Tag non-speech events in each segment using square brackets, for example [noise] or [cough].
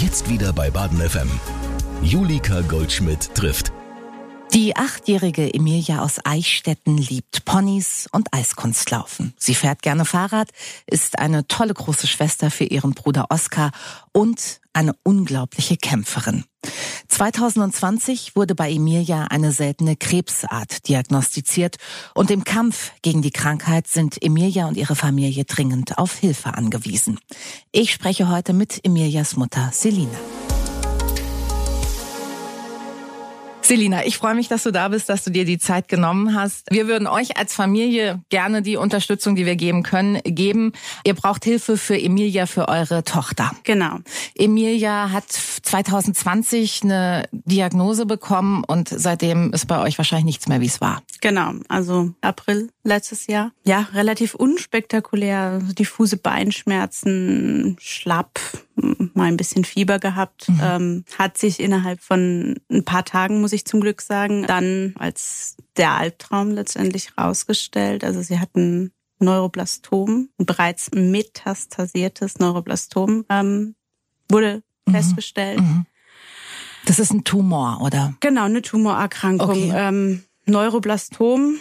Jetzt wieder bei Baden FM. Julika Goldschmidt trifft. Die achtjährige Emilia aus Eichstätten liebt Ponys und Eiskunstlaufen. Sie fährt gerne Fahrrad, ist eine tolle große Schwester für ihren Bruder Oskar und eine unglaubliche Kämpferin. 2020 wurde bei Emilia eine seltene Krebsart diagnostiziert und im Kampf gegen die Krankheit sind Emilia und ihre Familie dringend auf Hilfe angewiesen. Ich spreche heute mit Emilias Mutter Selina. Selina, ich freue mich, dass du da bist, dass du dir die Zeit genommen hast. Wir würden euch als Familie gerne die Unterstützung, die wir geben können, geben. Ihr braucht Hilfe für Emilia, für eure Tochter. Genau. Emilia hat 2020 eine Diagnose bekommen und seitdem ist bei euch wahrscheinlich nichts mehr, wie es war. Genau, also April letztes Jahr. Ja, relativ unspektakulär, diffuse Beinschmerzen, schlapp, mal ein bisschen Fieber gehabt. Mhm. Ähm, hat sich innerhalb von ein paar Tagen, muss ich zum Glück sagen, dann als der Albtraum letztendlich rausgestellt. Also sie hatten Neuroblastom, bereits metastasiertes Neuroblastom ähm, wurde mhm. festgestellt. Mhm. Das ist ein Tumor, oder? Genau, eine Tumorerkrankung. Okay. Ähm, Neuroblastom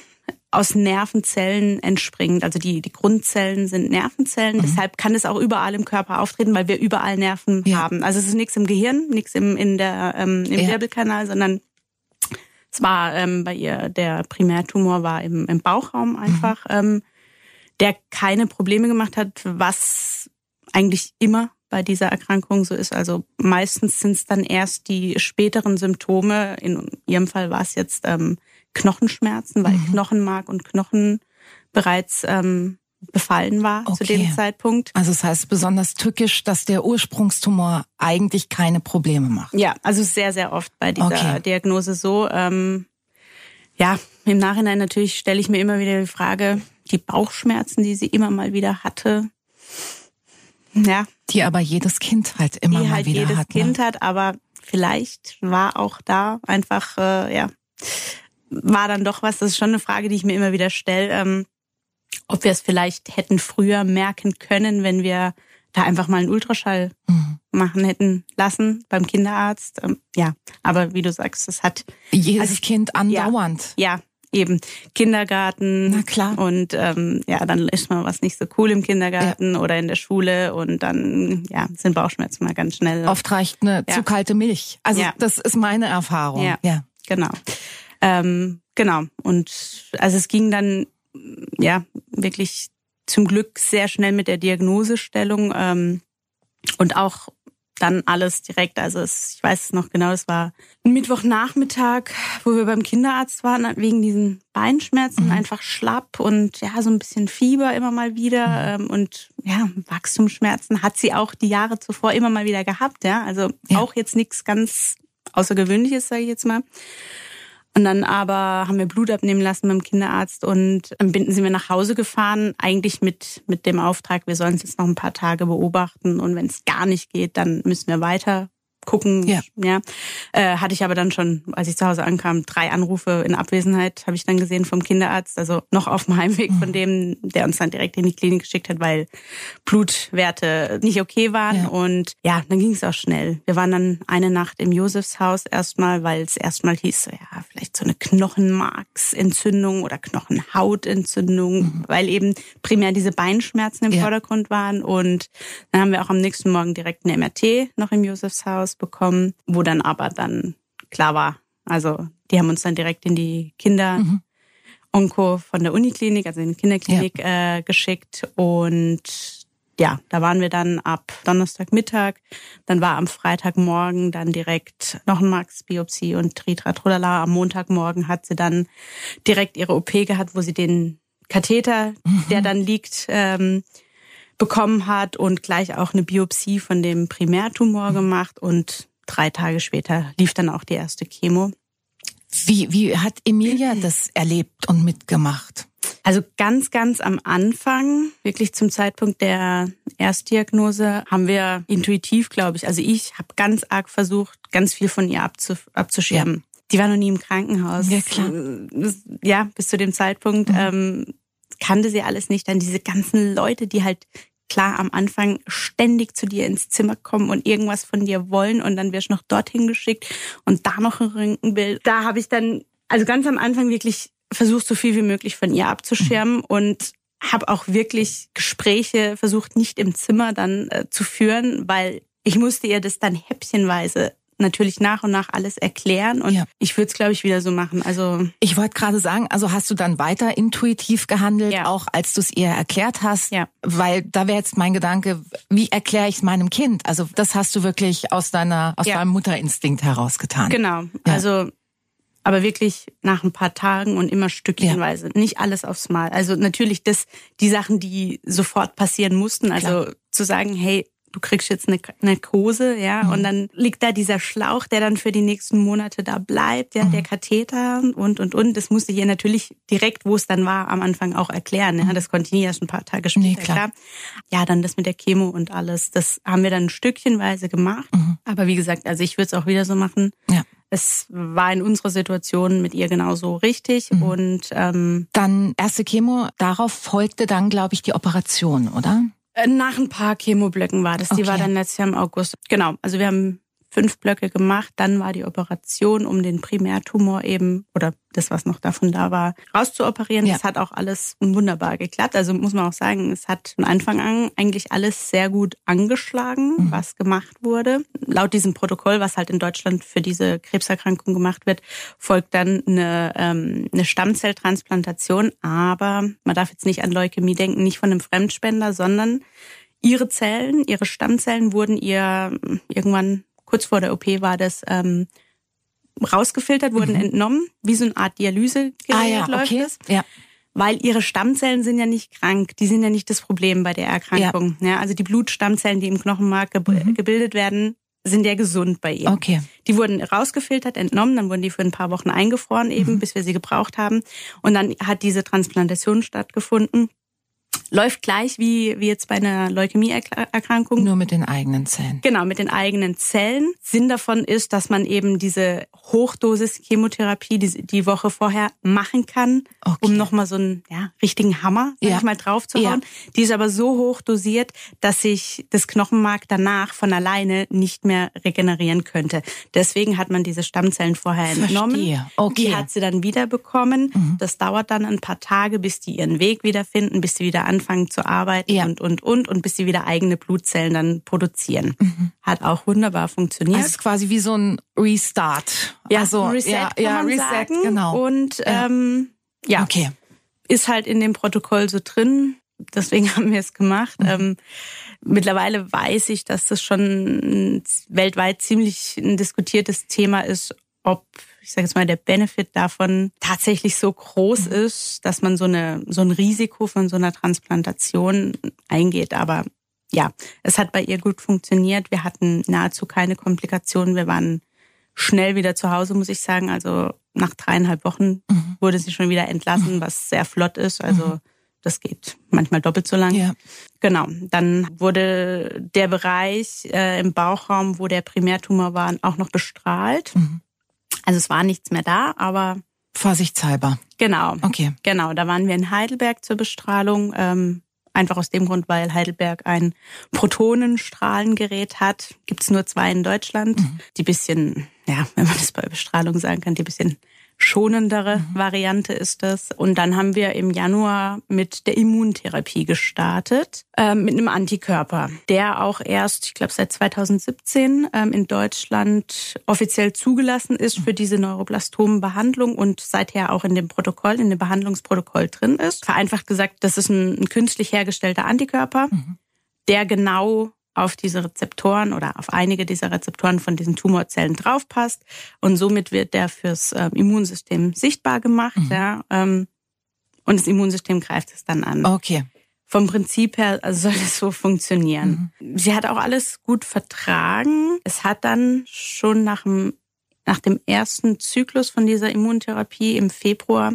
aus Nervenzellen entspringend. Also die, die Grundzellen sind Nervenzellen. Mhm. Deshalb kann es auch überall im Körper auftreten, weil wir überall Nerven ja. haben. Also es ist nichts im Gehirn, nichts im, in der, ähm, im ja. Wirbelkanal, sondern es war ähm, bei ihr, der Primärtumor war im, im Bauchraum einfach, mhm. ähm, der keine Probleme gemacht hat, was eigentlich immer bei dieser Erkrankung so ist. Also meistens sind es dann erst die späteren Symptome. In ihrem Fall war es jetzt ähm, Knochenschmerzen, weil mhm. Knochenmark und Knochen bereits ähm, befallen war okay. zu dem Zeitpunkt. Also das heißt besonders tückisch, dass der Ursprungstumor eigentlich keine Probleme macht. Ja, also sehr, sehr oft bei dieser okay. Diagnose so. Ähm, ja, im Nachhinein natürlich stelle ich mir immer wieder die Frage, die Bauchschmerzen, die sie immer mal wieder hatte. Ja. Die aber jedes Kind halt immer die mal halt wieder jedes hat. jedes Kind ne? hat, aber vielleicht war auch da einfach, äh, ja, war dann doch was, das ist schon eine Frage, die ich mir immer wieder stelle, ähm, ob wir es vielleicht hätten früher merken können, wenn wir da einfach mal einen Ultraschall mhm. machen hätten lassen beim Kinderarzt. Ähm, ja, aber wie du sagst, es hat jedes also, Kind andauernd. Ja, ja, eben Kindergarten. Na klar. Und ähm, ja, dann ist mal was nicht so cool im Kindergarten ja. oder in der Schule und dann ja sind Bauchschmerzen mal ganz schnell. Oft reicht eine ja. zu kalte Milch. Also das ist meine Erfahrung. Ja, ja. genau. Ähm, genau. Und also es ging dann ja wirklich zum Glück sehr schnell mit der Diagnosestellung ähm, und auch dann alles direkt. Also es, ich weiß es noch genau, es war ein Mittwochnachmittag, wo wir beim Kinderarzt waren, wegen diesen Beinschmerzen, mhm. einfach schlapp und ja, so ein bisschen Fieber immer mal wieder mhm. ähm, und ja, Wachstumsschmerzen hat sie auch die Jahre zuvor immer mal wieder gehabt, ja. Also ja. auch jetzt nichts ganz Außergewöhnliches, sage ich jetzt mal. Und dann aber haben wir Blut abnehmen lassen beim Kinderarzt und dann sind wir nach Hause gefahren, eigentlich mit, mit dem Auftrag, wir sollen es jetzt noch ein paar Tage beobachten und wenn es gar nicht geht, dann müssen wir weiter gucken. Ja. ja. Äh, hatte ich aber dann schon, als ich zu Hause ankam, drei Anrufe in Abwesenheit, habe ich dann gesehen vom Kinderarzt, also noch auf dem Heimweg von mhm. dem, der uns dann direkt in die Klinik geschickt hat, weil Blutwerte nicht okay waren. Ja. Und ja, dann ging es auch schnell. Wir waren dann eine Nacht im Josefshaus erstmal, weil es erstmal hieß, so, ja, vielleicht so eine Knochenmarksentzündung oder Knochenhautentzündung, mhm. weil eben primär diese Beinschmerzen im ja. Vordergrund waren. Und dann haben wir auch am nächsten Morgen direkt eine MRT noch im Josefshaus bekommen, wo dann aber dann klar war, also die haben uns dann direkt in die Kinder mhm. Onko von der Uniklinik, also in die Kinderklinik ja. äh, geschickt und ja, da waren wir dann ab Donnerstagmittag. Dann war am Freitagmorgen dann direkt noch ein Max-Biopsie und Tritra Trulala. Am Montagmorgen hat sie dann direkt ihre OP gehabt, wo sie den Katheter, mhm. der dann liegt, ähm, bekommen hat und gleich auch eine Biopsie von dem Primärtumor gemacht und drei Tage später lief dann auch die erste Chemo. Wie, wie hat Emilia das erlebt und mitgemacht? Also ganz, ganz am Anfang, wirklich zum Zeitpunkt der Erstdiagnose, haben wir intuitiv, glaube ich, also ich habe ganz arg versucht, ganz viel von ihr abzuschirmen. Ja. Die war noch nie im Krankenhaus. Ja, klar. Ja, bis zu dem Zeitpunkt mhm. ähm, kannte sie alles nicht. Dann diese ganzen Leute, die halt klar am Anfang ständig zu dir ins Zimmer kommen und irgendwas von dir wollen und dann wirst du noch dorthin geschickt und da noch ein Röntgenbild. Da habe ich dann, also ganz am Anfang wirklich versucht, so viel wie möglich von ihr abzuschirmen mhm. und habe auch wirklich Gespräche versucht, nicht im Zimmer dann äh, zu führen, weil ich musste ihr das dann häppchenweise natürlich nach und nach alles erklären und ja. ich würde es glaube ich wieder so machen. Also ich wollte gerade sagen, also hast du dann weiter intuitiv gehandelt, ja. auch als du es ihr erklärt hast, ja. weil da wäre jetzt mein Gedanke, wie erkläre ich es meinem Kind? Also das hast du wirklich aus deiner aus deinem Mutterinstinkt herausgetan. Genau. Also aber wirklich nach ein paar Tagen und immer stückchenweise, nicht alles aufs Mal. Also natürlich das die Sachen, die sofort passieren mussten, also Klar. zu sagen, hey, du kriegst jetzt eine Narkose, ja, mhm. und dann liegt da dieser Schlauch, der dann für die nächsten Monate da bleibt, ja, mhm. der Katheter und und und. Das musste ich ihr natürlich direkt, wo es dann war, am Anfang auch erklären. Ja, mhm. das konnte ich nie erst ein paar Tage später. Nee, klar. klar. Ja, dann das mit der Chemo und alles, das haben wir dann stückchenweise gemacht. Mhm. Aber wie gesagt, also ich würde es auch wieder so machen. Ja. Es war in unserer Situation mit ihr genauso richtig. Mhm. Und ähm, dann erste Chemo, darauf folgte dann, glaube ich, die Operation, oder? Äh, nach ein paar Chemoblöcken war das. Okay. Die war dann letztes Jahr im August. Genau. Also wir haben fünf Blöcke gemacht. Dann war die Operation, um den Primärtumor eben, oder das, was noch davon da war, rauszuoperieren. Ja. Das hat auch alles wunderbar geklappt. Also muss man auch sagen, es hat von Anfang an eigentlich alles sehr gut angeschlagen, mhm. was gemacht wurde. Laut diesem Protokoll, was halt in Deutschland für diese Krebserkrankung gemacht wird, folgt dann eine, ähm, eine Stammzelltransplantation. Aber man darf jetzt nicht an Leukämie denken, nicht von einem Fremdspender, sondern ihre Zellen, ihre Stammzellen wurden ihr irgendwann kurz vor der OP war das ähm, rausgefiltert, wurden mhm. entnommen, wie so eine Art Dialysegerät ah, ja, läuft okay. das. Ja. Weil ihre Stammzellen sind ja nicht krank, die sind ja nicht das Problem bei der Erkrankung. Ja. ja also die Blutstammzellen, die im Knochenmark ge mhm. gebildet werden, sind ja gesund bei ihr. Okay. Die wurden rausgefiltert, entnommen, dann wurden die für ein paar Wochen eingefroren eben, mhm. bis wir sie gebraucht haben. Und dann hat diese Transplantation stattgefunden läuft gleich wie, wie jetzt bei einer Leukämieerkrankung. Nur mit den eigenen Zellen. Genau, mit den eigenen Zellen. Sinn davon ist, dass man eben diese Hochdosis-Chemotherapie die, die Woche vorher machen kann, okay. um nochmal so einen ja, richtigen Hammer, ja. ich mal, draufzuhauen. Ja. Die ist aber so hoch dosiert, dass sich das Knochenmark danach von alleine nicht mehr regenerieren könnte. Deswegen hat man diese Stammzellen vorher entnommen. Verstehe. Okay. Die hat sie dann wieder bekommen. Mhm. Das dauert dann ein paar Tage, bis die ihren Weg wiederfinden, bis sie wieder an anfangen zu arbeiten ja. und, und, und, und bis sie wieder eigene Blutzellen dann produzieren. Mhm. Hat auch wunderbar funktioniert. Das ist quasi wie so ein Restart. Ja, so also, Reset ja, kann ja, man Reset, sagen. genau. Und ähm, ja, okay. ist halt in dem Protokoll so drin. Deswegen [laughs] haben wir es gemacht. Mhm. Ähm, mittlerweile weiß ich, dass das schon weltweit ziemlich ein diskutiertes Thema ist, ob ich sage jetzt mal, der Benefit davon tatsächlich so groß mhm. ist, dass man so eine so ein Risiko von so einer Transplantation eingeht. Aber ja, es hat bei ihr gut funktioniert. Wir hatten nahezu keine Komplikationen. Wir waren schnell wieder zu Hause, muss ich sagen. Also nach dreieinhalb Wochen mhm. wurde sie schon wieder entlassen, mhm. was sehr flott ist. Also mhm. das geht manchmal doppelt so lang. Ja. Genau. Dann wurde der Bereich äh, im Bauchraum, wo der Primärtumor war, auch noch bestrahlt. Mhm. Also es war nichts mehr da, aber vorsichtshalber. Genau. Okay. Genau. Da waren wir in Heidelberg zur Bestrahlung. Ähm, einfach aus dem Grund, weil Heidelberg ein Protonenstrahlengerät hat. Gibt es nur zwei in Deutschland. Mhm. Die bisschen, ja, wenn man das bei Bestrahlung sagen kann, die bisschen schonendere mhm. Variante ist das. Und dann haben wir im Januar mit der Immuntherapie gestartet, äh, mit einem Antikörper, der auch erst, ich glaube, seit 2017 ähm, in Deutschland offiziell zugelassen ist für diese Neuroblastomenbehandlung und seither auch in dem Protokoll, in dem Behandlungsprotokoll drin ist. Vereinfacht gesagt, das ist ein, ein künstlich hergestellter Antikörper, mhm. der genau auf diese Rezeptoren oder auf einige dieser Rezeptoren von diesen Tumorzellen draufpasst. Und somit wird der fürs äh, Immunsystem sichtbar gemacht. Mhm. Ja, ähm, und das Immunsystem greift es dann an. Okay. Vom Prinzip her soll es so funktionieren. Mhm. Sie hat auch alles gut vertragen. Es hat dann schon nach dem, nach dem ersten Zyklus von dieser Immuntherapie im Februar,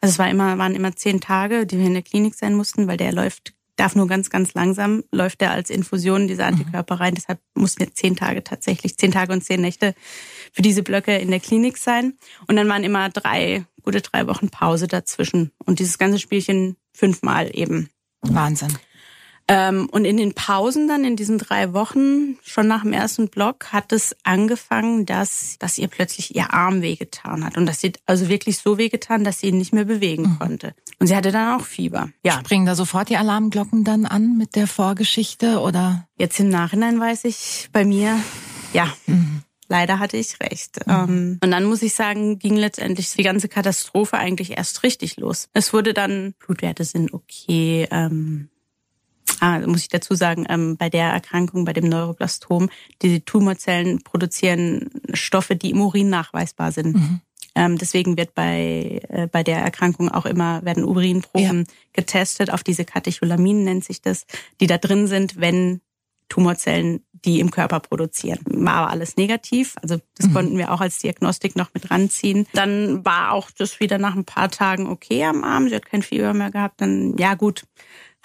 also es war immer, waren immer zehn Tage, die wir in der Klinik sein mussten, weil der läuft darf nur ganz, ganz langsam, läuft er als Infusion diese mhm. Antikörper rein. Deshalb mussten jetzt zehn Tage tatsächlich, zehn Tage und zehn Nächte für diese Blöcke in der Klinik sein. Und dann waren immer drei, gute drei Wochen Pause dazwischen. Und dieses ganze Spielchen fünfmal eben. Wahnsinn. Ähm, und in den Pausen dann, in diesen drei Wochen, schon nach dem ersten Block, hat es angefangen, dass, dass ihr plötzlich ihr Arm wehgetan hat. Und das sie also wirklich so wehgetan, dass sie ihn nicht mehr bewegen mhm. konnte. Und sie hatte dann auch Fieber. Ja. Springen da sofort die Alarmglocken dann an mit der Vorgeschichte oder? Jetzt im Nachhinein weiß ich bei mir, ja. Mhm. Leider hatte ich recht. Mhm. Ähm, und dann muss ich sagen, ging letztendlich die ganze Katastrophe eigentlich erst richtig los. Es wurde dann, Blutwerte sind okay, ähm, Ah, muss ich dazu sagen, ähm, bei der Erkrankung, bei dem Neuroblastom, die Tumorzellen produzieren Stoffe, die im Urin nachweisbar sind. Mhm. Ähm, deswegen wird bei, äh, bei der Erkrankung auch immer, werden Urinproben ja. getestet auf diese Katecholaminen nennt sich das, die da drin sind, wenn Tumorzellen die im Körper produzieren. War aber alles negativ. Also das mhm. konnten wir auch als Diagnostik noch mit ranziehen. Dann war auch das wieder nach ein paar Tagen okay am Arm. Sie hat kein Fieber mehr gehabt. Dann, ja gut,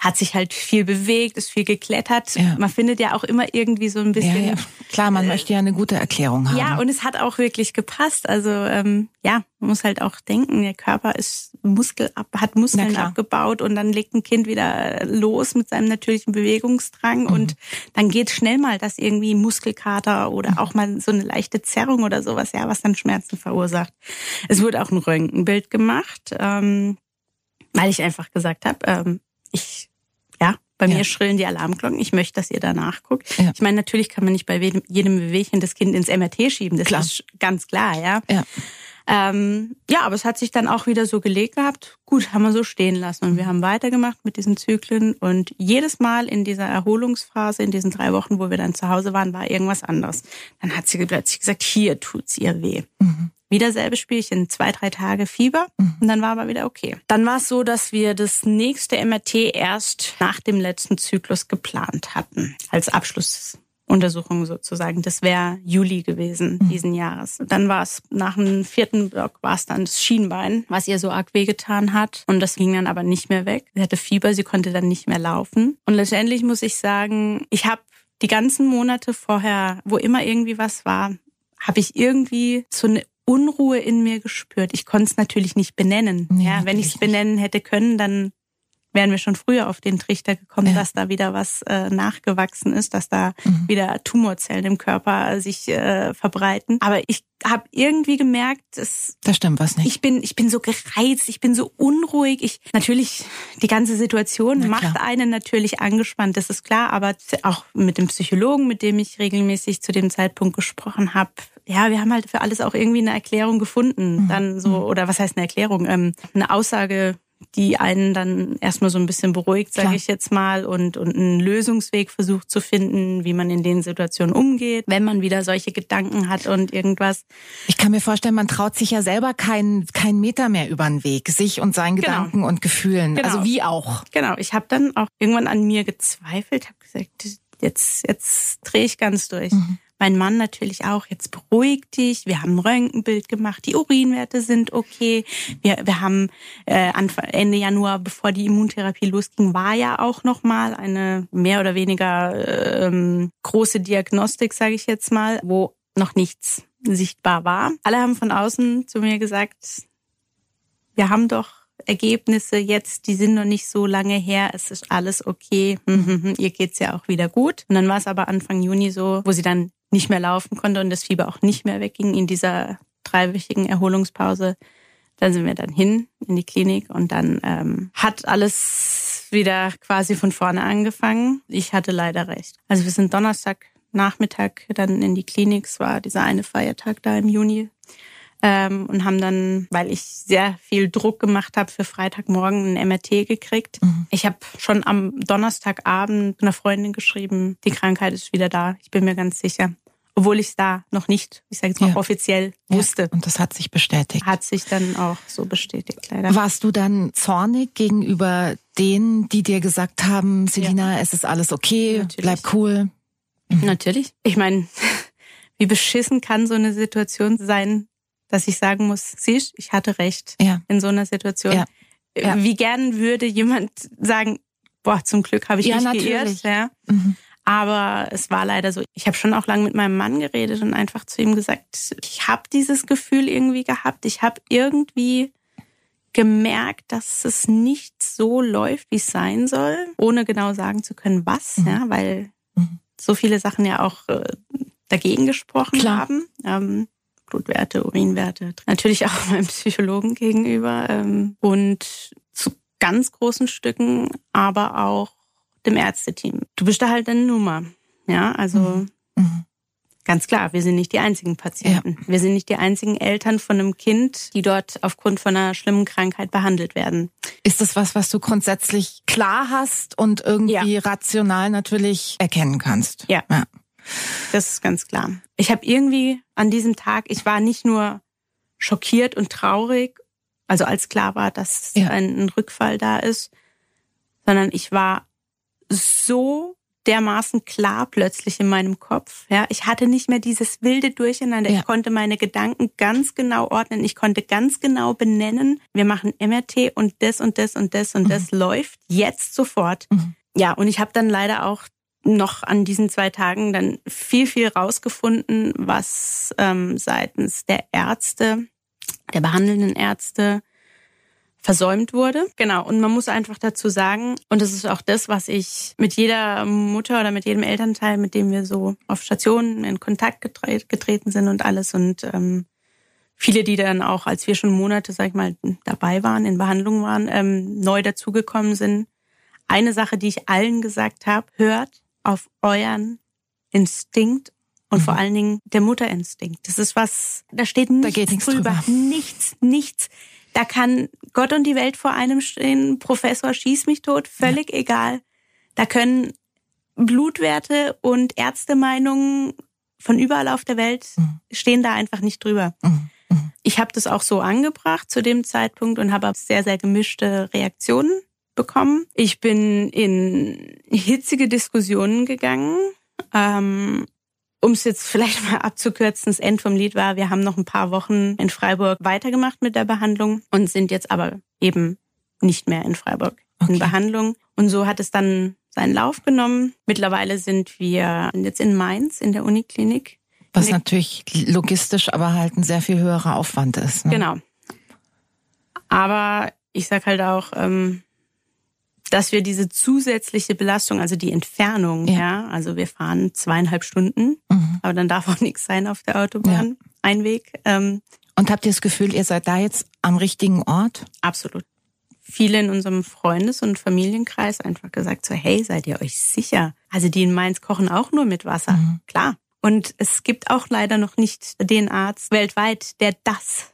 hat sich halt viel bewegt, ist viel geklettert. Ja. Man findet ja auch immer irgendwie so ein bisschen. Ja, ja. Klar, man äh, möchte ja eine gute Erklärung haben. Ja, und es hat auch wirklich gepasst. Also ähm, ja, man muss halt auch denken, der Körper ist Muskel ab, hat Muskeln abgebaut und dann legt ein Kind wieder los mit seinem natürlichen Bewegungsdrang mhm. und dann geht schnell mal das irgendwie Muskelkater oder mhm. auch mal so eine leichte Zerrung oder sowas, ja, was dann Schmerzen verursacht. Es wurde auch ein Röntgenbild gemacht, ähm, weil ich einfach gesagt habe, ähm, ich bei ja. mir schrillen die Alarmglocken. Ich möchte, dass ihr danach guckt. Ja. Ich meine, natürlich kann man nicht bei jedem Bewegchen das Kind ins MRT schieben. Das klar. ist ganz klar, ja. ja. Ähm, ja, aber es hat sich dann auch wieder so gelegt gehabt. Gut, haben wir so stehen lassen. Und wir haben weitergemacht mit diesen Zyklen. Und jedes Mal in dieser Erholungsphase, in diesen drei Wochen, wo wir dann zu Hause waren, war irgendwas anderes. Dann hat sie plötzlich gesagt, hier tut's ihr weh. Mhm. Wieder selbe Spielchen, zwei, drei Tage Fieber mhm. und dann war aber wieder okay. Dann war es so, dass wir das nächste MRT erst nach dem letzten Zyklus geplant hatten, als Abschlussuntersuchung sozusagen. Das wäre Juli gewesen mhm. diesen Jahres. Dann war es nach dem vierten Block war es dann das Schienbein, was ihr so arg wehgetan hat. Und das ging dann aber nicht mehr weg. Sie hatte Fieber, sie konnte dann nicht mehr laufen. Und letztendlich muss ich sagen, ich habe die ganzen Monate vorher, wo immer irgendwie was war, habe ich irgendwie so eine Unruhe in mir gespürt. Ich konnte es natürlich nicht benennen. Nee, ja, wenn ich es benennen hätte können, dann wären wir schon früher auf den Trichter gekommen, ja. dass da wieder was äh, nachgewachsen ist, dass da mhm. wieder Tumorzellen im Körper sich äh, verbreiten. Aber ich habe irgendwie gemerkt, dass da stimmt was nicht. Ich bin ich bin so gereizt, ich bin so unruhig. Ich natürlich die ganze Situation macht einen natürlich angespannt, das ist klar. Aber auch mit dem Psychologen, mit dem ich regelmäßig zu dem Zeitpunkt gesprochen habe, ja, wir haben halt für alles auch irgendwie eine Erklärung gefunden. Mhm. Dann so, mhm. oder was heißt eine Erklärung? Ähm, eine Aussage, die einen dann erstmal so ein bisschen beruhigt, sage ich jetzt mal, und, und einen Lösungsweg versucht zu finden, wie man in den Situationen umgeht, wenn man wieder solche Gedanken hat und irgendwas. Ich kann mir vorstellen, man traut sich ja selber keinen keinen Meter mehr über den Weg, sich und seinen genau. Gedanken und Gefühlen. Genau. Also wie auch. Genau, ich habe dann auch irgendwann an mir gezweifelt, habe gesagt, jetzt, jetzt drehe ich ganz durch. Mhm. Mein Mann natürlich auch, jetzt beruhig dich. Wir haben ein Röntgenbild gemacht, die Urinwerte sind okay. Wir, wir haben äh, Anfang, Ende Januar, bevor die Immuntherapie losging, war ja auch nochmal eine mehr oder weniger ähm, große Diagnostik, sage ich jetzt mal, wo noch nichts sichtbar war. Alle haben von außen zu mir gesagt, wir haben doch Ergebnisse jetzt, die sind noch nicht so lange her, es ist alles okay, [laughs] ihr geht's ja auch wieder gut. Und dann war es aber Anfang Juni so, wo sie dann nicht mehr laufen konnte und das Fieber auch nicht mehr wegging in dieser dreiwöchigen Erholungspause. Dann sind wir dann hin in die Klinik und dann ähm, hat alles wieder quasi von vorne angefangen. Ich hatte leider recht. Also wir sind Donnerstag Nachmittag dann in die Klinik. Es war dieser eine Feiertag da im Juni ähm, und haben dann, weil ich sehr viel Druck gemacht habe, für Freitagmorgen ein MRT gekriegt. Mhm. Ich habe schon am Donnerstagabend einer Freundin geschrieben, die Krankheit ist wieder da. Ich bin mir ganz sicher. Obwohl ich es da noch nicht, ich sage jetzt mal ja. offiziell wusste. Ja, und das hat sich bestätigt. Hat sich dann auch so bestätigt, leider. Warst du dann zornig gegenüber denen, die dir gesagt haben, Selina, ja. es ist alles okay, Natürlich. bleib cool? Mhm. Natürlich. Ich meine, [laughs] wie beschissen kann so eine Situation sein, dass ich sagen muss, siehst, ich hatte recht ja. in so einer Situation. Wie gern würde jemand sagen, boah, zum Glück habe ich ja, mich natürlich. geirrt. Ja. Mhm. Aber es war leider so. Ich habe schon auch lange mit meinem Mann geredet und einfach zu ihm gesagt, ich habe dieses Gefühl irgendwie gehabt. Ich habe irgendwie gemerkt, dass es nicht so läuft, wie es sein soll, ohne genau sagen zu können, was, mhm. ja, weil mhm. so viele Sachen ja auch äh, dagegen gesprochen Klar. haben. Ähm, Blutwerte, Urinwerte, natürlich auch [laughs] meinem Psychologen gegenüber ähm, und zu ganz großen Stücken, aber auch dem Ärzteteam. Du bist da halt eine Nummer, ja, also mhm. Mhm. Ganz klar, wir sind nicht die einzigen Patienten. Ja. Wir sind nicht die einzigen Eltern von einem Kind, die dort aufgrund von einer schlimmen Krankheit behandelt werden. Ist das was, was du grundsätzlich klar hast und irgendwie ja. rational natürlich erkennen kannst? Ja. ja. Das ist ganz klar. Ich habe irgendwie an diesem Tag, ich war nicht nur schockiert und traurig, also als klar war, dass ein Rückfall da ist, sondern ich war so dermaßen klar plötzlich in meinem Kopf. Ja, ich hatte nicht mehr dieses wilde Durcheinander. Ja. Ich konnte meine Gedanken ganz genau ordnen. Ich konnte ganz genau benennen. Wir machen MRT und das und das und das und mhm. das läuft jetzt sofort. Mhm. Ja, und ich habe dann leider auch noch an diesen zwei Tagen dann viel, viel rausgefunden, was ähm, seitens der Ärzte, der behandelnden Ärzte, versäumt wurde. Genau. Und man muss einfach dazu sagen, und das ist auch das, was ich mit jeder Mutter oder mit jedem Elternteil, mit dem wir so auf Stationen in Kontakt getreten sind und alles und ähm, viele, die dann auch, als wir schon Monate, sag ich mal, dabei waren, in Behandlung waren, ähm, neu dazugekommen sind. Eine Sache, die ich allen gesagt habe, hört auf euren Instinkt und mhm. vor allen Dingen der Mutterinstinkt. Das ist was, da steht nichts, da geht nichts drüber. drüber. Nichts, nichts. Da kann Gott und die Welt vor einem stehen, Professor schieß mich tot, völlig ja. egal. Da können Blutwerte und Ärztemeinungen von überall auf der Welt mhm. stehen da einfach nicht drüber. Mhm. mhm. Ich habe das auch so angebracht zu dem Zeitpunkt und habe sehr, sehr gemischte Reaktionen bekommen. Ich bin in hitzige Diskussionen gegangen. Ähm, um es jetzt vielleicht [laughs] mal abzukürzen, das End vom Lied war, wir haben noch ein paar Wochen in Freiburg weitergemacht mit der Behandlung und sind jetzt aber eben nicht mehr in Freiburg okay. in Behandlung. Und so hat es dann seinen Lauf genommen. Mittlerweile sind wir jetzt in Mainz in der Uniklinik. Was natürlich logistisch aber halt ein sehr viel höherer Aufwand ist. Ne? Genau. Aber ich sag halt auch, ähm, dass wir diese zusätzliche Belastung, also die Entfernung, ja, ja also wir fahren zweieinhalb Stunden, mhm. aber dann darf auch nichts sein auf der Autobahn, ja. ein Weg. Ähm, Und habt ihr das Gefühl, ihr seid da jetzt am richtigen Ort? Absolut. Viele in unserem Freundes- und Familienkreis einfach gesagt so, hey, seid ihr euch sicher? Also die in Mainz kochen auch nur mit Wasser. Mhm. Klar. Und es gibt auch leider noch nicht den Arzt weltweit, der das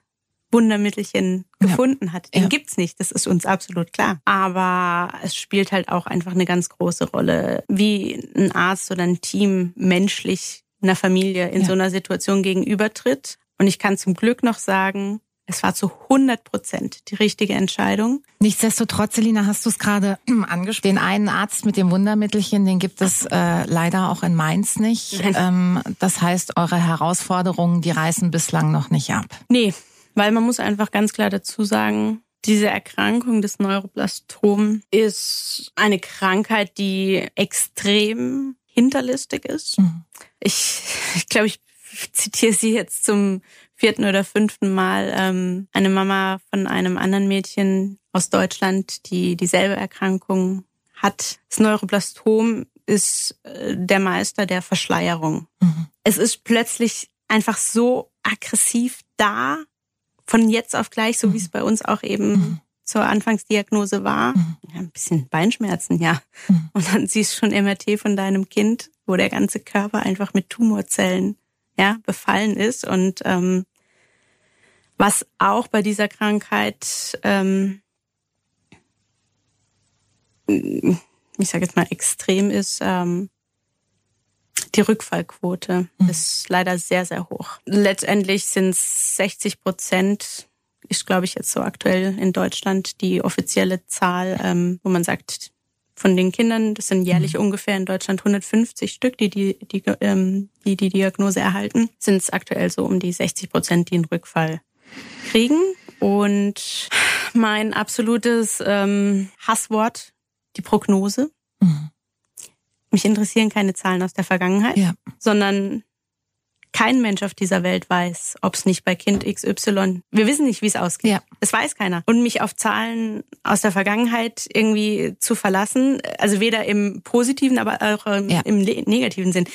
Wundermittelchen gefunden ja. hat. Den ja. gibt's nicht, das ist uns absolut klar. Aber es spielt halt auch einfach eine ganz große Rolle, wie ein Arzt oder ein Team menschlich einer Familie in ja. so einer Situation gegenübertritt. Und ich kann zum Glück noch sagen, es war zu 100 Prozent die richtige Entscheidung. Nichtsdestotrotz, Selina, hast du es gerade [clears throat] angesprochen. Den einen Arzt mit dem Wundermittelchen, den gibt es äh, leider auch in Mainz nicht. [laughs] Ähm, das heißt, eure Herausforderungen, die reißen bislang noch nicht ab. Nee, weil man muss einfach ganz klar dazu sagen, diese Erkrankung des Neuroblastom ist eine Krankheit, die extrem hinterlistig ist. Mhm. Ich, ich glaube, ich zitiere sie jetzt zum vierten oder fünften Mal. Ähm, eine Mama von einem anderen Mädchen aus Deutschland, die dieselbe Erkrankung hat. Das Neuroblastom ist äh, der Meister der Verschleierung. Mhm. Es ist plötzlich einfach so aggressiv da von jetzt auf gleich, so wie es mhm. bei uns auch eben mhm. zur Anfangsdiagnose war. Mhm. Ja, ein bisschen Beinschmerzen, ja. Und dann siehst du schon MRT von deinem Kind, wo der ganze Körper einfach mit Tumorzellen ja, befallen ist. Und ähm, was auch bei dieser Krankheit, ähm, ich sage jetzt mal extrem ist, ähm, die Rückfallquote mhm. ist leider sehr, sehr hoch. Letztendlich sind es 60 Prozent, ist glaube ich jetzt so aktuell in Deutschland die offizielle Zahl, ähm, wo man sagt, von den Kindern, das sind jährlich mhm. ungefähr in Deutschland 150 Stück, die die, die, ähm, die, die Diagnose erhalten, sind es aktuell so um die 60 Prozent, die einen Rückfall kriegen. Und mein absolutes ähm, Hasswort, die Prognose. Mhm. Mich interessieren keine Zahlen aus der Vergangenheit, ja. sondern Kein Mensch auf dieser Welt weiß, ob es nicht bei Kind XY. Wir wissen nicht, wie es ausgeht. Ja. Es weiß keiner. Und mich auf Zahlen aus der Vergangenheit irgendwie zu verlassen, also weder im positiven, aber auch im, ja. im negativen Sinn.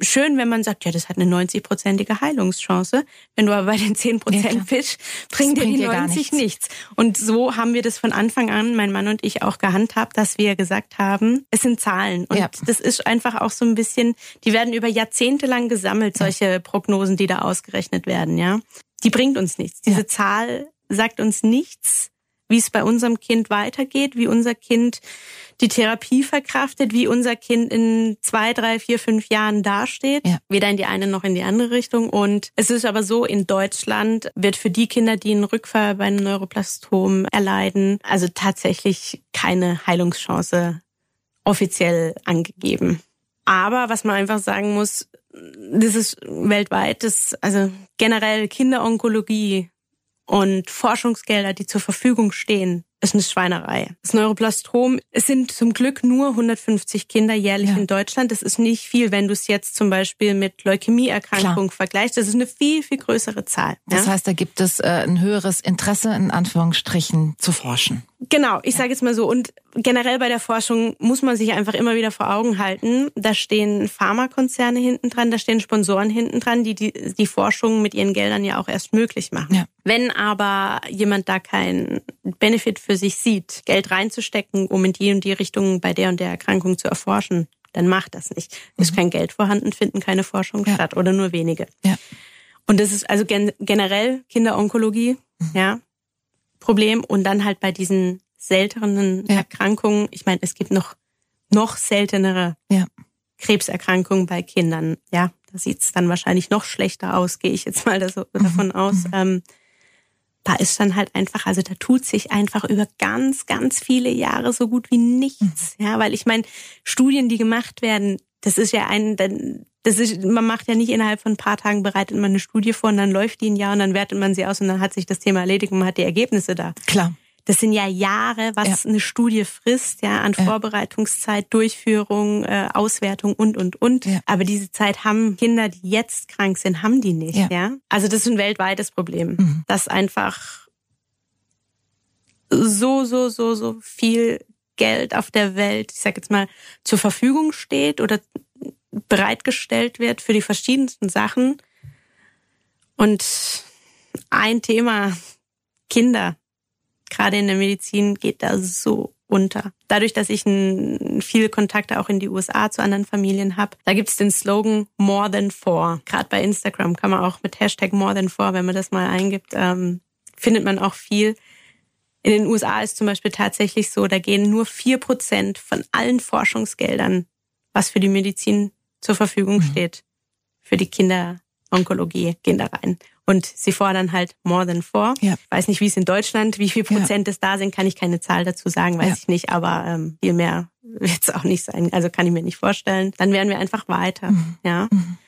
Schön, wenn man sagt, ja, das hat eine 90-prozentige Heilungschance. Wenn du aber bei den 10 Prozent ja, bist, bringt dir die 90 nichts. nichts. Und so haben wir das von Anfang an, mein Mann und ich, auch gehandhabt, dass wir gesagt haben, es sind Zahlen. Und ja. das ist einfach auch so ein bisschen, die werden über Jahrzehnte lang gesammelt, solche Prognosen, die da ausgerechnet werden, ja. Die bringt uns nichts. Diese ja. Zahl sagt uns nichts, wie es bei unserem Kind weitergeht, wie unser Kind die Therapie verkraftet, wie unser Kind in zwei, drei, vier, fünf Jahren dasteht. Ja. Weder in die eine noch in die andere Richtung. Und es ist aber so, in Deutschland wird für die Kinder, die einen Rückfall bei einem Neuroplastom erleiden, also tatsächlich keine Heilungschance offiziell angegeben. Aber was man einfach sagen muss, das ist weltweit, das, also generell Kinderonkologie und Forschungsgelder, die zur Verfügung stehen, ist eine Schweinerei. Das Neuroplastrom, es sind zum Glück nur 150 Kinder jährlich ja. in Deutschland. Das ist nicht viel, wenn du es jetzt zum Beispiel mit Leukämieerkrankung vergleichst. Das ist eine viel, viel größere Zahl. Das ja? heißt, da gibt es äh, ein höheres Interesse, in Anführungsstrichen, zu forschen. Genau, ich sage jetzt mal so. Und generell bei der Forschung muss man sich einfach immer wieder vor Augen halten. Da stehen Pharmakonzerne hinten dran, da stehen Sponsoren hinten dran, die die, die Forschung mit ihren Geldern ja auch erst möglich machen. Ja. Wenn aber jemand da keinen Benefit für sich sieht, Geld reinzustecken, um in die und die Richtung bei der und der Erkrankung zu erforschen, dann macht das nicht. Ist mhm. kein Geld vorhanden, finden keine Forschung ja. statt oder nur wenige. Ja. Und das ist also gen generell Kinderonkologie, mhm. ja, Problem. Und dann halt bei diesen seltenen ja. Erkrankungen, ich meine, es gibt noch, noch seltenere ja. Krebserkrankungen bei Kindern. Ja, da sieht's dann wahrscheinlich noch schlechter aus, gehe ich jetzt mal das, mhm. davon aus. Mhm. Ähm, da ist dann halt einfach, also da tut sich einfach über ganz, ganz viele Jahre so gut wie nichts. Mhm. Ja, weil ich meine, Studien, die gemacht werden, das ist ja ein, das ist, man macht ja nicht innerhalb von ein paar Tagen bereitet man eine Studie vor und dann läuft die ein Jahr und dann wertet man sie aus und dann hat sich das Thema erledigt und man hat die Ergebnisse da. Klar. Das sind ja Jahre, was ja. eine Studie frisst, ja, an ja. Vorbereitungszeit, Durchführung, äh, Auswertung und und und. Ja. Aber diese Zeit haben Kinder, die jetzt krank sind, haben die nicht, ja. Also das ist ein weltweites Problem, mhm. dass einfach so so so so viel Geld auf der Welt, ich sag jetzt mal, zur Verfügung steht oder bereitgestellt wird für die verschiedensten Sachen. Und ein Thema, Kinder, gerade in der Medizin, geht da so unter. Dadurch, dass ich viele Kontakte auch in die USA zu anderen Familien habe, da gibt's den Slogan More Than Four. Gerade bei Instagram kann man auch mit Hashtag More Than Four, wenn man das mal eingibt, ähm, findet man auch viel. In den USA ist zum Beispiel tatsächlich so, da gehen nur vier Prozent von allen Forschungsgeldern, was für die Medizin zur Verfügung mhm. steht für die Kinderonkologie, gehen da rein. Und sie fordern halt more than four. Ja. Weiß nicht, wie es in Deutschland, wie viel Prozent ja. es da sind, kann ich keine Zahl dazu sagen, weiß ja. ich nicht, aber ähm, viel mehr wird es auch nicht sein. Also kann ich mir nicht vorstellen. Dann werden wir einfach weiter. Mhm. Ja. Mhm.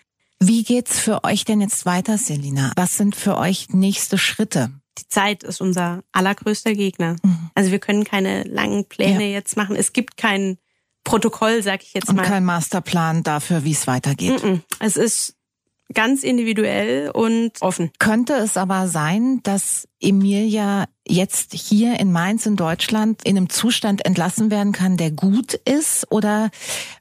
Wie geht's für euch denn jetzt weiter, Selina? Was sind für euch nächste Schritte? Die Zeit ist unser allergrößter Gegner. Mhm. Also wir können keine langen Pläne jetzt machen. Es gibt keinen Protokoll, sag ich jetzt Und mal. Und kein Masterplan dafür, wie es weitergeht. Es ist ganz individuell und offen. Könnte es aber sein, dass Emilia jetzt hier in Mainz in Deutschland in einem Zustand entlassen werden kann, der gut ist? Oder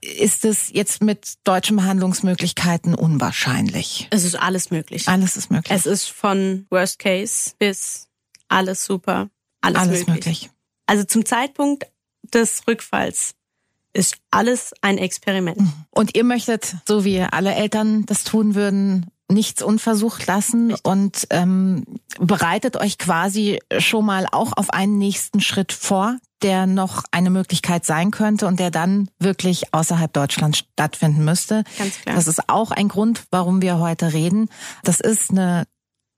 ist es jetzt mit deutschen Behandlungsmöglichkeiten unwahrscheinlich? Es ist alles möglich. Alles ist möglich. Es ist von Worst Case bis alles super. Alles, alles möglich. möglich. Also zum Zeitpunkt des Rückfalls ist alles ein Experiment. Mhm. Und ihr möchtet, so wie alle Eltern das tun würden, nichts unversucht lassen Richtig. und ähm, bereitet euch quasi schon mal auch auf einen nächsten Schritt vor, der noch eine Möglichkeit sein könnte und der dann wirklich außerhalb Deutschlands stattfinden müsste. Ganz klar. Das ist auch ein Grund, warum wir heute reden. Das ist eine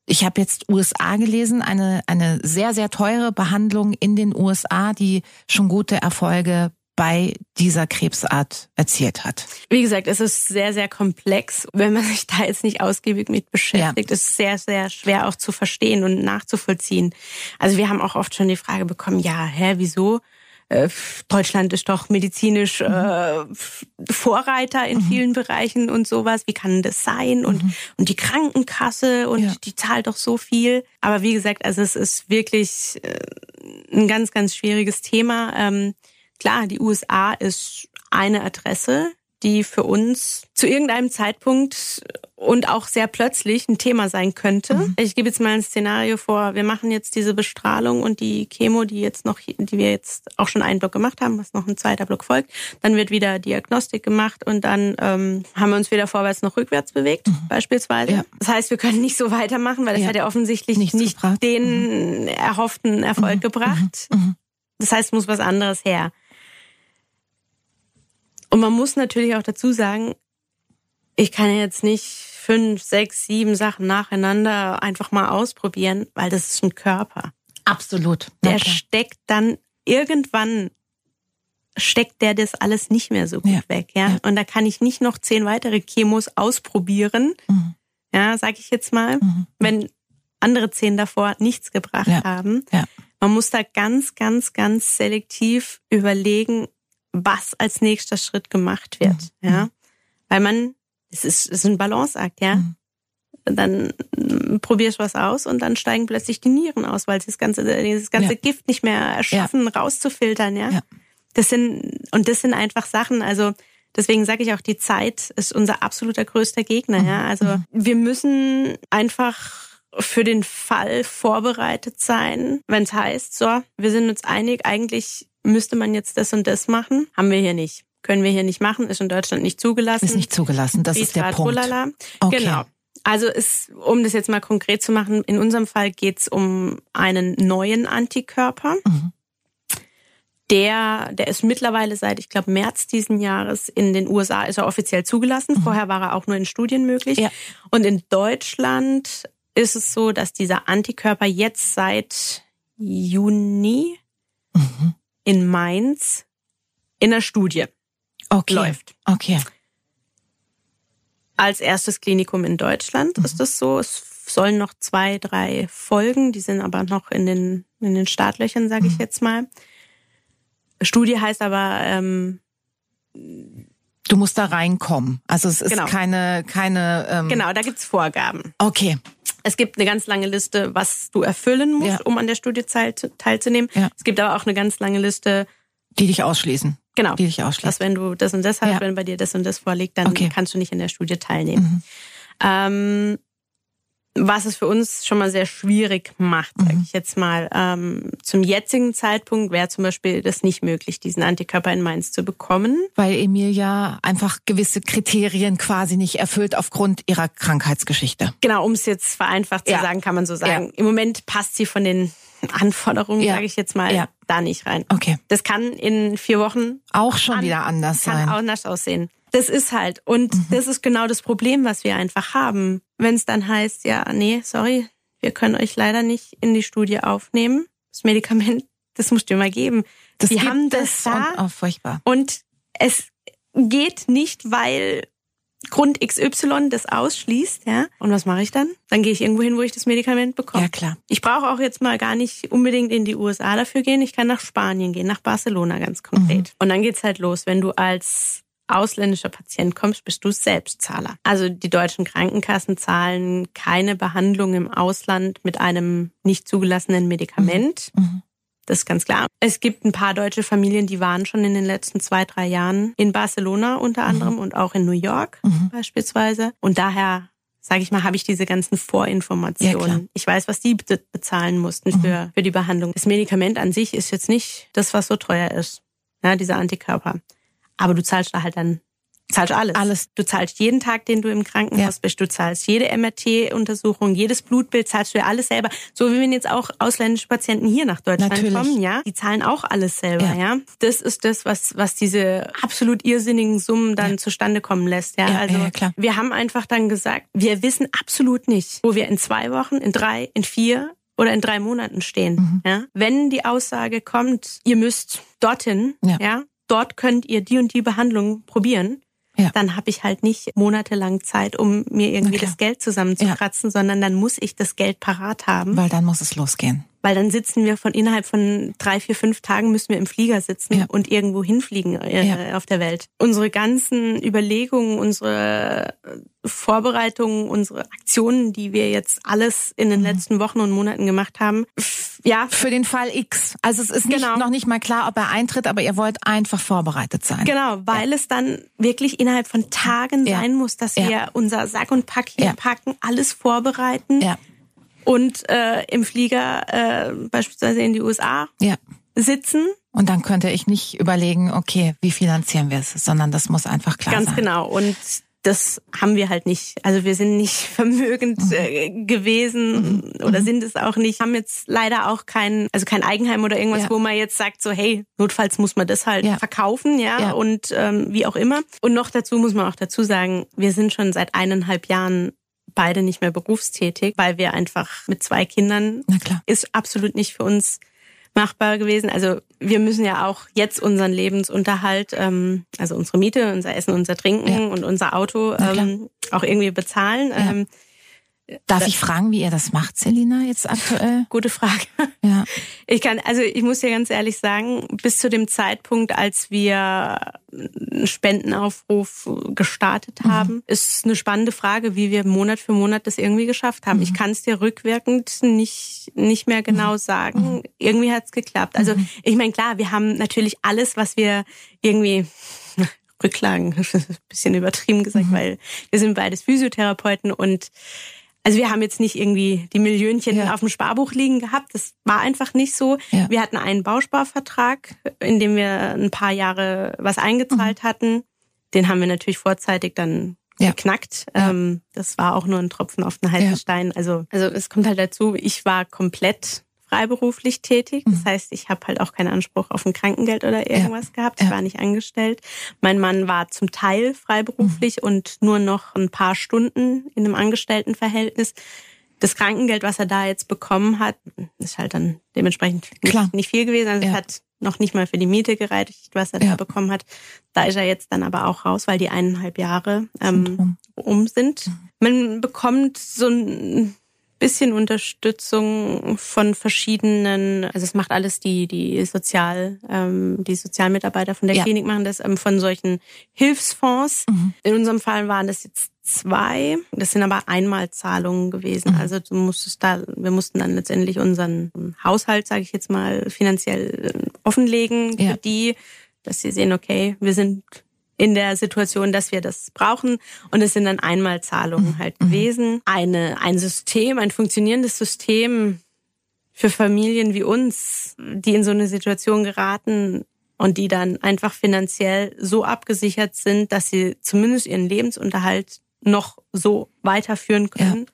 ich habe jetzt USA gelesen, eine, eine sehr, sehr teure Behandlung in den USA, die schon gute Erfolge bei dieser Krebsart erzielt hat? Wie gesagt, es ist sehr, sehr komplex. Wenn man sich da jetzt nicht ausgiebig mit beschäftigt, ja. ist es sehr, sehr schwer auch zu verstehen und nachzuvollziehen. Also wir haben auch oft schon die Frage bekommen, ja, hä, wieso? äh, Deutschland ist doch medizinisch äh, Vorreiter in mhm. vielen Bereichen und sowas. Wie kann das sein? Und, mhm. und die Krankenkasse und ja. die zahlt doch so viel. Aber wie gesagt, also es ist wirklich äh, ein ganz, ganz schwieriges Thema. Ähm, klar, die USA ist eine Adresse, die für uns zu irgendeinem Zeitpunkt und auch sehr plötzlich ein Thema sein könnte. Mhm. Ich gebe jetzt mal ein Szenario vor. Wir machen jetzt diese Bestrahlung und die Chemo, die jetzt noch, die wir jetzt auch schon einen Block gemacht haben, was noch ein zweiter Block folgt. Dann wird wieder Diagnostik gemacht und dann ähm, haben wir uns weder vorwärts noch rückwärts bewegt, mhm. beispielsweise. Ja. Das heißt, wir können nicht so weitermachen, weil das ja. hat ja offensichtlich Nichts nicht gebracht. den mhm. erhofften Erfolg mhm. gebracht. Mhm. Mhm. Das heißt, muss was anderes her. Und man muss natürlich auch dazu sagen, ich kann jetzt nicht fünf, sechs, sieben Sachen nacheinander einfach mal ausprobieren, weil das ist ein Körper. Absolut. Der okay. steckt dann irgendwann steckt der das alles nicht mehr so gut ja. weg, ja? ja? Und da kann ich nicht noch zehn weitere Chemos ausprobieren, mhm. ja, sag ich jetzt mal, mhm. wenn andere zehn davor nichts gebracht ja. haben. Man muss da ganz, ganz, ganz selektiv überlegen, was als nächster Schritt gemacht wird, mhm. ja. Weil man, es ist, es ist ein Balanceakt, ja. Mhm. Dann probierst du was aus und dann steigen plötzlich die Nieren aus, weil das ganze, dieses ganze ja. Gift nicht mehr erschaffen, ja. rauszufiltern, ja? ja. Das sind, und das sind einfach Sachen, also, Deswegen sage ich auch, die Zeit ist unser absoluter größter Gegner. Ja? Also mhm. wir müssen einfach für den Fall vorbereitet sein, wenn es heißt, so, wir sind uns einig, eigentlich müsste man jetzt das und das machen. Haben wir hier nicht. Können wir hier nicht machen, ist in Deutschland nicht zugelassen. Ist nicht zugelassen, das ist der Punkt. Okay. Genau. Also ist, um das jetzt mal konkret zu machen, in unserem Fall geht es um einen neuen Antikörper. Mhm. Der, der ist mittlerweile seit, ich glaube, März diesen Jahres in den USA ist er offiziell zugelassen. Mhm. Vorher war er auch nur in Studien möglich. Ja. Und in Deutschland ist es so, dass dieser Antikörper jetzt seit Juni mhm in Mainz in der Studie okay. läuft. Okay. Als erstes Klinikum in Deutschland mhm. ist das so. Es sollen noch zwei, drei folgen, die sind aber noch in den, in den Startlöchern, sage ich mhm. jetzt mal. Studie heißt aber, ähm, Du musst da reinkommen. Also es ist genau. keine, keine. Ähm genau, da gibt's Vorgaben. Okay. Es gibt eine ganz lange Liste, was du erfüllen musst, ja. um an der Studie teilzunehmen. Ja. Es gibt aber auch eine ganz lange Liste, die dich ausschließen. Genau. Die dich ausschließen. Dass wenn du das und das hast, ja. wenn bei dir das und das vorliegt, dann okay. kannst du nicht in der Studie teilnehmen. Mhm. Ähm, was es für uns schon mal sehr schwierig macht, sage mhm. ich jetzt mal. Ähm, zum jetzigen Zeitpunkt wäre zum Beispiel das nicht möglich, diesen Antikörper in Mainz zu bekommen. Weil Emilia einfach gewisse Kriterien quasi nicht erfüllt aufgrund ihrer Krankheitsgeschichte. Genau, um es jetzt vereinfacht zu ja. sagen, kann man so sagen. Ja. Im Moment passt sie von den Anforderungen, ja. sage ich jetzt mal, ja. da nicht rein. Okay. Das kann in vier Wochen auch schon an, wieder anders kann sein. Kann anders aussehen. Das ist halt. Und mhm. das ist genau das Problem, was wir einfach haben. Wenn es dann heißt, ja, nee, sorry, wir können euch leider nicht in die Studie aufnehmen. Das Medikament, [laughs] das musst du mal geben. Das wir haben das da. Und, oh, furchtbar. Und es geht nicht, weil Grund XY das ausschließt, ja. Und was mache ich dann? Dann gehe ich irgendwo hin, wo ich das Medikament bekomme. Ja, klar. Ich brauche auch jetzt mal gar nicht unbedingt in die USA dafür gehen. Ich kann nach Spanien gehen, nach Barcelona ganz konkret. Mhm. Und dann geht's halt los, wenn du als ausländischer Patient kommst, bist du Selbstzahler. Also die deutschen Krankenkassen zahlen keine Behandlung im Ausland mit einem nicht zugelassenen Medikament. Mhm. mhm. Das ist ganz klar. Es gibt ein paar deutsche Familien, die waren schon in den letzten zwei, drei Jahren in Barcelona unter mhm. anderem mhm. und auch in New York mhm. beispielsweise. Und daher sage ich mal, habe ich diese ganzen Vorinformationen. Ja, ich weiß, was die bezahlen mussten mhm. für, für die Behandlung. Das Medikament an sich ist jetzt nicht das, was so teuer ist. Ja, dieser Antikörper. Aber du zahlst da halt dann zahlst alles. Alles. Du zahlst jeden Tag, den du im Krankenhaus ja. bist. Du zahlst jede MRT-Untersuchung, jedes Blutbild zahlst du ja alles selber. So wie wenn jetzt auch ausländische Patienten hier nach Deutschland Natürlich. kommen, ja, die zahlen auch alles selber, ja. ja. Das ist das, was was diese absolut irrsinnigen Summen dann ja. zustande kommen lässt, ja. also klar. wir haben einfach dann gesagt, wir wissen absolut nicht, wo wir in zwei Wochen, in drei, in vier oder in drei Monaten stehen. Mhm. Ja? Wenn die Aussage kommt, ihr müsst dorthin, ja. ja, dort könnt ihr die und die Behandlung probieren, ja. dann habe ich halt nicht monatelang Zeit, um mir irgendwie das Geld zusammenzukratzen, ja. sondern dann muss ich das Geld parat haben. Weil dann muss es losgehen. Weil dann sitzen wir von innerhalb von drei, vier, fünf Tagen müssen wir im Flieger sitzen Ja. und irgendwo hinfliegen äh, Ja. auf der Welt. Unsere ganzen Überlegungen, unsere Vorbereitungen, unsere Aktionen, die wir jetzt alles in Mhm. den letzten Wochen und Monaten gemacht haben, ja, Für den Fall X. Also es ist nicht, Genau. noch nicht mal klar, ob er eintritt, aber ihr wollt einfach vorbereitet sein. Genau, weil es dann wirklich innerhalb von Tagen Ja. sein muss, dass Ja. wir unser Sack und Pack hier Ja. packen, alles vorbereiten Ja, und äh, im Flieger äh, beispielsweise in die USA ja. sitzen. Und dann könnte ich nicht überlegen, okay, wie finanzieren wir es, sondern das muss einfach klar Ganz sein. genau. Und das haben wir halt nicht. Also wir sind nicht [laughs] vermögend Mhm. äh, gewesen oder sind es auch nicht. Haben jetzt leider auch kein, also kein Eigenheim oder irgendwas, Ja. wo man jetzt sagt so, hey, notfalls muss man das halt Ja. verkaufen, ja, Ja. und ähm, wie auch immer. Und noch dazu muss man auch dazu sagen, wir sind schon seit eineinhalb Jahren beide nicht mehr berufstätig, weil wir einfach mit zwei Kindern Na klar. ist absolut nicht für uns machbar gewesen. Also wir müssen ja auch jetzt unseren Lebensunterhalt, ähm, also unsere Miete, unser Essen, unser Trinken Ja. und unser Auto ähm, auch irgendwie bezahlen. Ja. Ähm, Darf ich fragen, wie ihr das macht, Selina, jetzt aktuell? gute Frage. Ja. [laughs] Ich kann, also ich muss dir ganz ehrlich sagen, bis zu dem Zeitpunkt, als wir einen Spendenaufruf gestartet Mhm. haben, ist eine spannende Frage, wie wir Monat für Monat das irgendwie geschafft haben. Mhm. Ich kann es dir rückwirkend nicht, nicht mehr genau sagen. Irgendwie hat es geklappt. Also Mhm. ich meine, klar, wir haben natürlich alles, was wir irgendwie [laughs] Rücklagen, [laughs] bisschen übertrieben gesagt, Mhm. weil wir sind beides Physiotherapeuten und also wir haben jetzt nicht irgendwie die Millionchen Ja. auf dem Sparbuch liegen gehabt. Das war einfach nicht so. Ja. Wir hatten einen Bausparvertrag, in dem wir ein paar Jahre was eingezahlt hatten. Den haben wir natürlich vorzeitig dann Mhm. Ja. geknackt. Ja. Ähm, das war auch nur ein Tropfen auf den heißen Ja. Stein. Also, also es kommt halt dazu, ich war komplett freiberuflich tätig. Das heißt, ich habe halt auch keinen Anspruch auf ein Krankengeld oder irgendwas gehabt. Ich Mhm. Ja. war nicht angestellt. Mein Mann war zum Teil freiberuflich Mhm. und nur noch ein paar Stunden in einem Angestelltenverhältnis. Das Krankengeld, was er da jetzt bekommen hat, ist halt dann dementsprechend nicht, nicht viel gewesen. Also Ja. es hat noch nicht mal für die Miete gereicht, was er Ja. da bekommen hat. Da ist er jetzt dann aber auch raus, weil die eineinhalb Jahre ähm, rum. um sind. Man bekommt so ein bisschen Unterstützung von verschiedenen, also es macht alles die die Sozial ähm, die Sozialmitarbeiter von der Ja. Klinik machen das ähm, von solchen Hilfsfonds. Mhm. In unserem Fall waren das jetzt zwei. Das sind aber Einmalzahlungen gewesen. Mhm. Also du musstest da, wir mussten dann letztendlich unseren Haushalt, sage ich jetzt mal, finanziell äh, offenlegen Ja. für die, dass sie sehen, okay, wir sind in der Situation, dass wir das brauchen. Und es sind dann Einmalzahlungen halt gewesen. Eine, ein System, ein funktionierendes System für Familien wie uns, die in so eine Situation geraten und die dann einfach finanziell so abgesichert sind, dass sie zumindest ihren Lebensunterhalt noch so weiterführen können,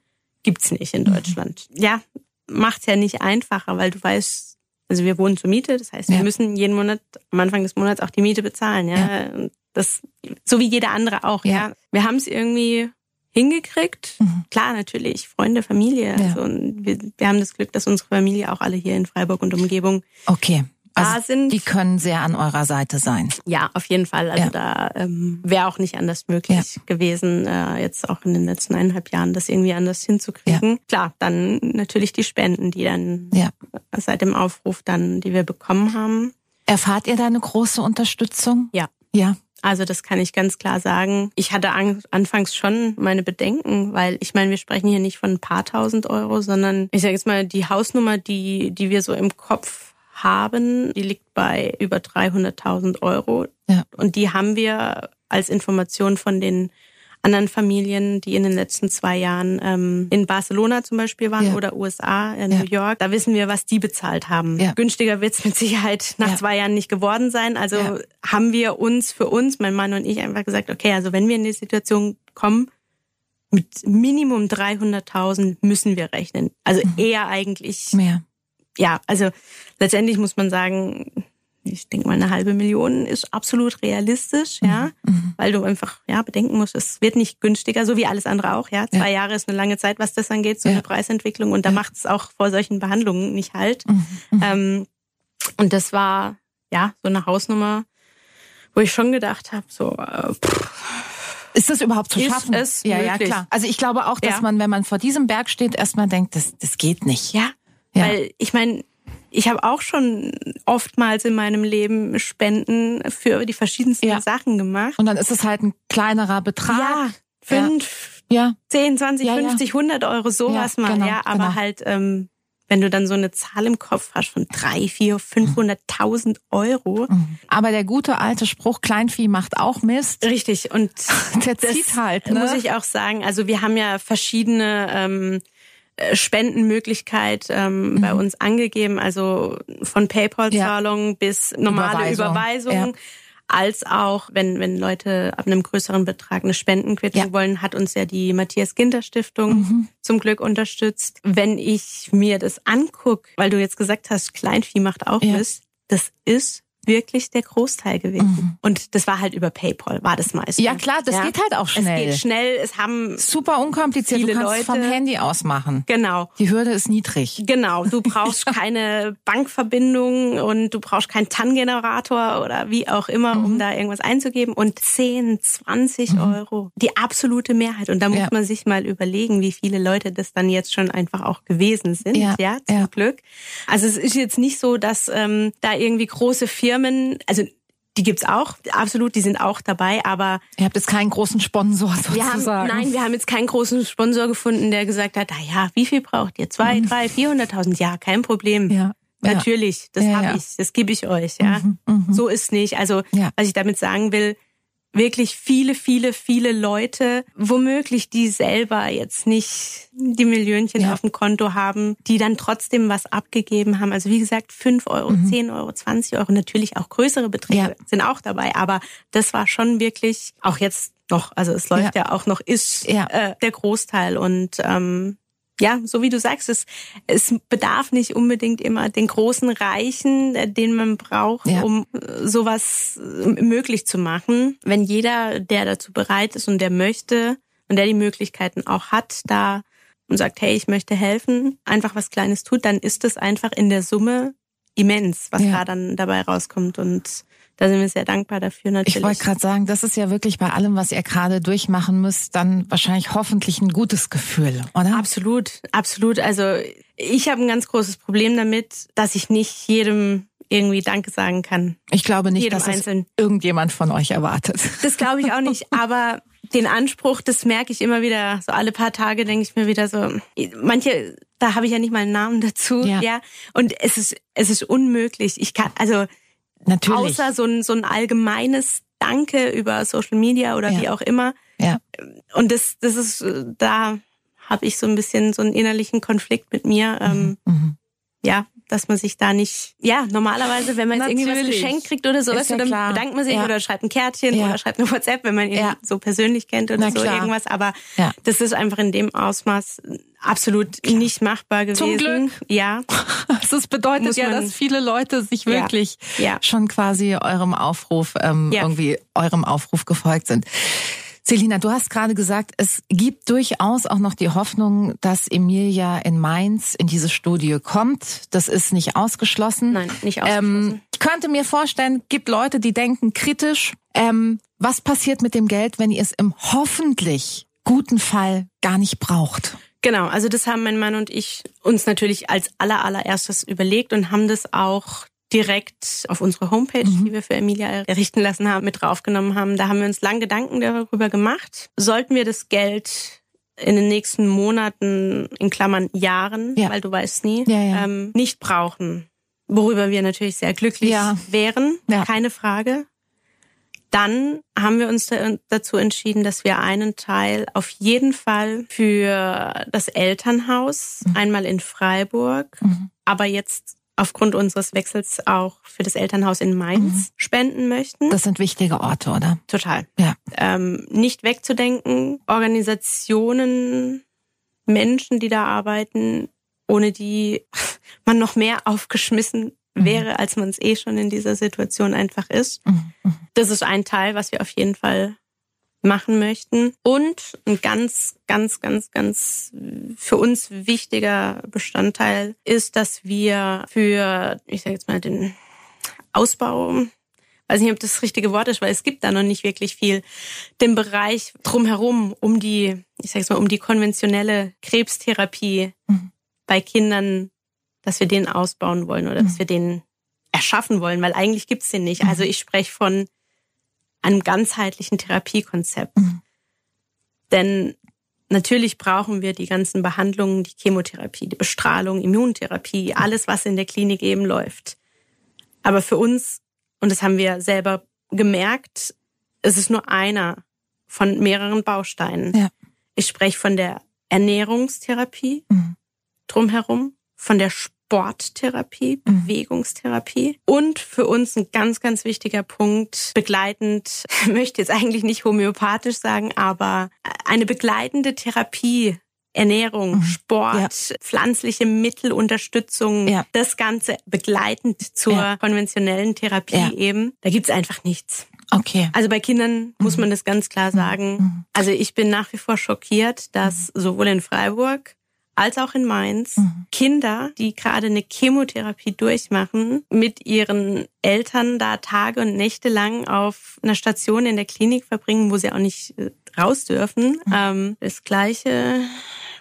gibt's nicht in Deutschland. Ja, macht's ja nicht einfacher, weil du weißt, also wir wohnen zur Miete, das heißt, wir Ja. müssen jeden Monat am Anfang des Monats auch die Miete bezahlen, ja. Und Das so wie jeder andere auch, ja. Ja. Wir haben es irgendwie hingekriegt. Mhm. Klar, natürlich, Freunde, Familie. Ja. Also, und wir, wir haben das Glück, dass unsere Familie auch alle hier in Freiburg und Umgebung Okay. Also da sind. die können sehr an eurer Seite sein. Ja, auf jeden Fall. Also Ja. da ähm, wäre auch nicht anders möglich gewesen, äh, jetzt auch in den letzten eineinhalb Jahren das irgendwie anders hinzukriegen. Klar, dann natürlich die Spenden, die dann Ja. seit dem Aufruf dann, die wir bekommen haben. Erfahrt ihr da eine große Unterstützung? Ja. Ja. Also das kann ich ganz klar sagen. Ich hatte an, anfangs schon meine Bedenken, weil ich meine, wir sprechen hier nicht von ein paar tausend Euro, sondern ich sage jetzt mal, die Hausnummer, die, die wir so im Kopf haben, die liegt bei über 300.000 Euro. Ja. Und die haben wir als Information von den anderen Familien, die in den letzten zwei Jahren ähm, in Barcelona zum Beispiel waren Ja. oder USA, in Ja. New York. Da wissen wir, was die bezahlt haben. Ja. Günstiger wird's mit Sicherheit nach zwei Jahren nicht geworden sein. Also haben wir uns für uns, mein Mann und ich, einfach gesagt, okay, also wenn wir in die Situation kommen, mit Minimum 300.000 müssen wir rechnen. Also Mhm. eher eigentlich, Mehr. ja, also letztendlich muss man sagen, ich denke mal, eine halbe Million ist absolut realistisch, ja, Mhm. weil du einfach, ja, bedenken musst, es wird nicht günstiger, so wie alles andere auch, ja. Zwei Jahre ist eine lange Zeit, was das angeht, so Ja. eine Preisentwicklung und da Ja. macht es auch vor solchen Behandlungen nicht halt. Mhm. Mhm. Ähm, und das war, ja, so eine Hausnummer, wo ich schon gedacht habe, so, äh, pff, Ist das überhaupt zu Ist schaffen? es ja, ja, möglich? klar. Also ich glaube auch, dass Ja. man, wenn man vor diesem Berg steht, erstmal denkt, das, das geht nicht. ja, Ja. Weil ich meine, ich habe auch schon oftmals in meinem Leben Spenden für die verschiedensten ja. Sachen gemacht. Und dann ist es halt ein kleinerer Betrag. Ja, fünf, ja. zehn, zwanzig, fünfzig, hundert Euro, sowas mal. Genau, ja, aber genau. halt, ähm, wenn du dann so eine Zahl im Kopf hast von drei, vier, fünfhunderttausend Euro. Mhm. Aber der gute alte Spruch, Kleinvieh macht auch Mist. Richtig. Und [laughs] der zieht halt, ne? muss ich auch sagen. Also wir haben ja verschiedene ähm, äh, Spendenmöglichkeit ähm, mhm. bei uns angegeben, also von PayPal-Zahlungen ja. bis normale Überweisungen. Überweisung. Ja als auch, wenn, wenn Leute ab einem größeren Betrag eine Spendenquittung ja. wollen, hat uns ja die Matthias Ginter Stiftung mhm. zum Glück unterstützt. Wenn ich mir das angucke, weil du jetzt gesagt hast, Kleinvieh macht auch ja. Mist, das ist wirklich der Großteil gewesen. Mhm. Und das war halt über PayPal, war das meiste. Ja klar, das ja. geht halt auch schnell. Es geht schnell, es haben super unkompliziert. Viele du kannst Leute vom Handy aus machen. Genau. Die Hürde ist niedrig. Genau, du [laughs] brauchst keine Bankverbindung und du brauchst keinen TAN-Generator oder wie auch immer, mhm. um da irgendwas einzugeben. Und 10, 20 mhm. Euro, die absolute Mehrheit. Und da muss ja. man sich mal überlegen, wie viele Leute das dann jetzt schon einfach auch gewesen sind. Ja, ja zum. Glück. Also es ist jetzt nicht so, dass ähm, da irgendwie große Firmen Firmen, also die gibt's auch, absolut, die sind auch dabei, aber... Ihr habt jetzt keinen großen Sponsor sozusagen. Haben, nein, wir haben jetzt keinen großen Sponsor gefunden, der gesagt hat, na ja, wie viel braucht ihr? Zwei, mhm. drei, vierhunderttausend? Ja, kein Problem. Ja. Natürlich, das ja, habe ja. ich, das gebe ich euch, ja. Mhm, mh. So ist nicht. Also, was ich damit sagen will, wirklich viele, viele, viele Leute, womöglich die selber jetzt nicht die Millionchen ja. auf dem Konto haben, die dann trotzdem was abgegeben haben. Also wie gesagt, fünf Euro, mhm. 10 Euro, 20 Euro, natürlich auch größere Beträge ja. sind auch dabei. Aber das war schon wirklich, auch jetzt noch, also es läuft ja, ja auch noch, ist äh, der Großteil. Und ähm, ja, so wie du sagst, es, es bedarf nicht unbedingt immer den großen Reichen, äh, den man braucht, ja. um äh, sowas äh, möglich zu machen. Wenn jeder, der dazu bereit ist und der möchte und der die Möglichkeiten auch hat, da und sagt, hey, ich möchte helfen, einfach was Kleines tut, dann ist es einfach in der Summe immens, was ja. da dann dabei rauskommt. Und da sind wir sehr dankbar dafür natürlich. Ich wollte gerade sagen, das ist ja wirklich bei allem, was ihr gerade durchmachen müsst, dann wahrscheinlich hoffentlich ein gutes Gefühl, oder? Absolut, absolut. Also ich habe ein ganz großes Problem damit, dass ich nicht jedem irgendwie Danke sagen kann. Ich glaube nicht, dass es irgendjemand von euch erwartet. Das glaube ich auch nicht, [laughs] aber den Anspruch, das merke ich immer wieder, so alle paar Tage denke ich mir wieder so, manche, da habe ich ja nicht mal einen Namen dazu, ja. ja. Und es ist, es ist unmöglich. Ich kann, also Natürlich. Außer so ein, so ein allgemeines Danke über Social Media oder ja. wie auch immer. Ja. Und das, das ist, da habe ich so ein bisschen so einen innerlichen Konflikt mit mir. Ähm, mhm. mhm. Ja, dass man sich da nicht, ja, normalerweise, wenn man jetzt irgendwie was geschenkt kriegt oder so, ja dann klar. bedankt man sich ja. oder schreibt ein Kärtchen ja. oder schreibt eine WhatsApp, wenn man ihn ja. so persönlich kennt oder Na so klar. irgendwas. Aber das ist einfach in dem Ausmaß absolut klar. nicht machbar gewesen. Zum Glück. Ja. [laughs] Also das bedeutet ja, dass viele Leute sich wirklich schon quasi eurem Aufruf, ähm, irgendwie eurem Aufruf gefolgt sind. Selina, du hast gerade gesagt, es gibt durchaus auch noch die Hoffnung, dass Emilia in Mainz in diese Studie kommt. Das ist nicht ausgeschlossen. Nein, nicht ausgeschlossen. Ähm, ich könnte mir vorstellen, gibt Leute, die denken kritisch, ähm, was passiert mit dem Geld, wenn ihr es im hoffentlich guten Fall gar nicht braucht? Genau, also das haben mein Mann und ich uns natürlich als aller allererstes überlegt und haben das auch direkt auf unsere Homepage, mhm. die wir für Emilia errichten lassen haben, mit draufgenommen haben. Da haben wir uns lang Gedanken darüber gemacht. Sollten wir das Geld in den nächsten Monaten, in Klammern Jahren, ja. weil du weißt nie, ja, ja. Ähm, nicht brauchen, worüber wir natürlich sehr glücklich wären, keine Frage. Dann haben wir uns dazu entschieden, dass wir einen Teil auf jeden Fall für das Elternhaus, mhm. einmal in Freiburg, mhm. aber jetzt aufgrund unseres Wechsels auch für das Elternhaus in Mainz mhm. spenden möchten. Das sind wichtige Orte, oder? Total. Ja. Ähm, nicht wegzudenken, Organisationen, Menschen, die da arbeiten, ohne die [laughs] man noch mehr aufgeschmissen. Wäre, als man es eh schon in dieser Situation einfach ist. Mhm. mhm. Das ist ein Teil, was wir auf jeden Fall machen möchten. Und ein ganz, ganz, ganz, ganz für uns wichtiger Bestandteil ist, dass wir für, ich sage jetzt mal, den Ausbau weiß nicht, ob das, das richtige Wort ist, weil es gibt da noch nicht wirklich viel, den Bereich drumherum, um die, ich sage jetzt mal, um die konventionelle Krebstherapie mhm. bei Kindern dass wir den ausbauen wollen oder mhm. dass wir den erschaffen wollen, weil eigentlich gibt's den nicht. Mhm. Also ich spreche von einem ganzheitlichen Therapiekonzept. Mhm. Denn natürlich brauchen wir die ganzen Behandlungen, die Chemotherapie, die Bestrahlung, Immuntherapie, alles, was in der Klinik eben läuft. Aber für uns, und das haben wir selber gemerkt, es ist nur einer von mehreren Bausteinen. Ja. Ich spreche von der Ernährungstherapie mhm. drumherum, von der Sporttherapie, mhm. Bewegungstherapie und für uns ein ganz, ganz wichtiger Punkt, begleitend, [laughs] möchte jetzt eigentlich nicht homöopathisch sagen, aber eine begleitende Therapie Ernährung, mhm. Sport, ja. pflanzliche Mittelunterstützung, ja. das Ganze begleitend zur ja. konventionellen Therapie eben. Da gibt's einfach nichts. Okay. Also bei Kindern muss mhm. man das ganz klar mhm. sagen. Mhm. Also ich bin nach wie vor schockiert, dass mhm. sowohl in Freiburg als auch in Mainz mhm. Kinder, die gerade eine Chemotherapie durchmachen, mit ihren Eltern da Tage und Nächte lang auf einer Station in der Klinik verbringen, wo sie auch nicht äh, raus dürfen. Mhm. Ähm, das gleiche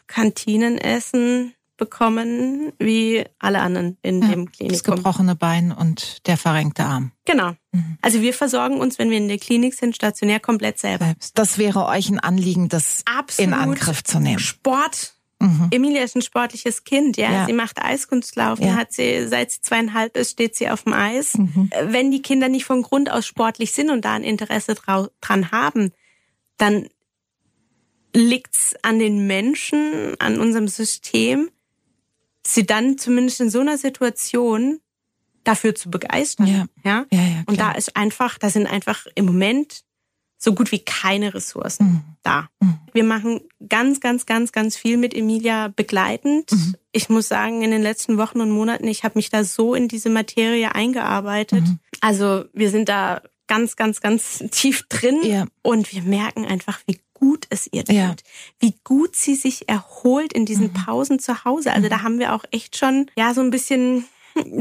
Kantinenessen bekommen wie alle anderen in ja, dem Klinikum. Das gebrochene Bein und der verrenkte Arm. Genau. Mhm. Also wir versorgen uns, wenn wir in der Klinik sind, stationär komplett selber. Selbst. Das wäre euch ein Anliegen, das Absolut. in Angriff zu nehmen. Sport Mhm. Emilia ist ein sportliches Kind, ja. ja. Sie macht Eiskunstlaufen, ja. hat sie, seit sie zweieinhalb ist, steht sie auf dem Eis. Mhm. Wenn die Kinder nicht von Grund aus sportlich sind und da ein Interesse dran haben, dann liegt's an den Menschen, an unserem System, sie dann zumindest in so einer Situation dafür zu begeistern. Ja. Ja? ja, ja und da ist einfach, da sind einfach im Moment so gut wie keine Ressourcen mhm. da. Mhm. Wir machen ganz, ganz, ganz, ganz viel mit Emilia begleitend. Mhm. Ich muss sagen, in den letzten Wochen und Monaten, ich habe mich da so in diese Materie eingearbeitet. Mhm. Also wir sind da ganz, ganz, ganz tief drin ja. und wir merken einfach, wie gut es ihr tut, ja. wie gut sie sich erholt in diesen mhm. Pausen zu Hause. Also da haben wir auch echt schon ja so ein bisschen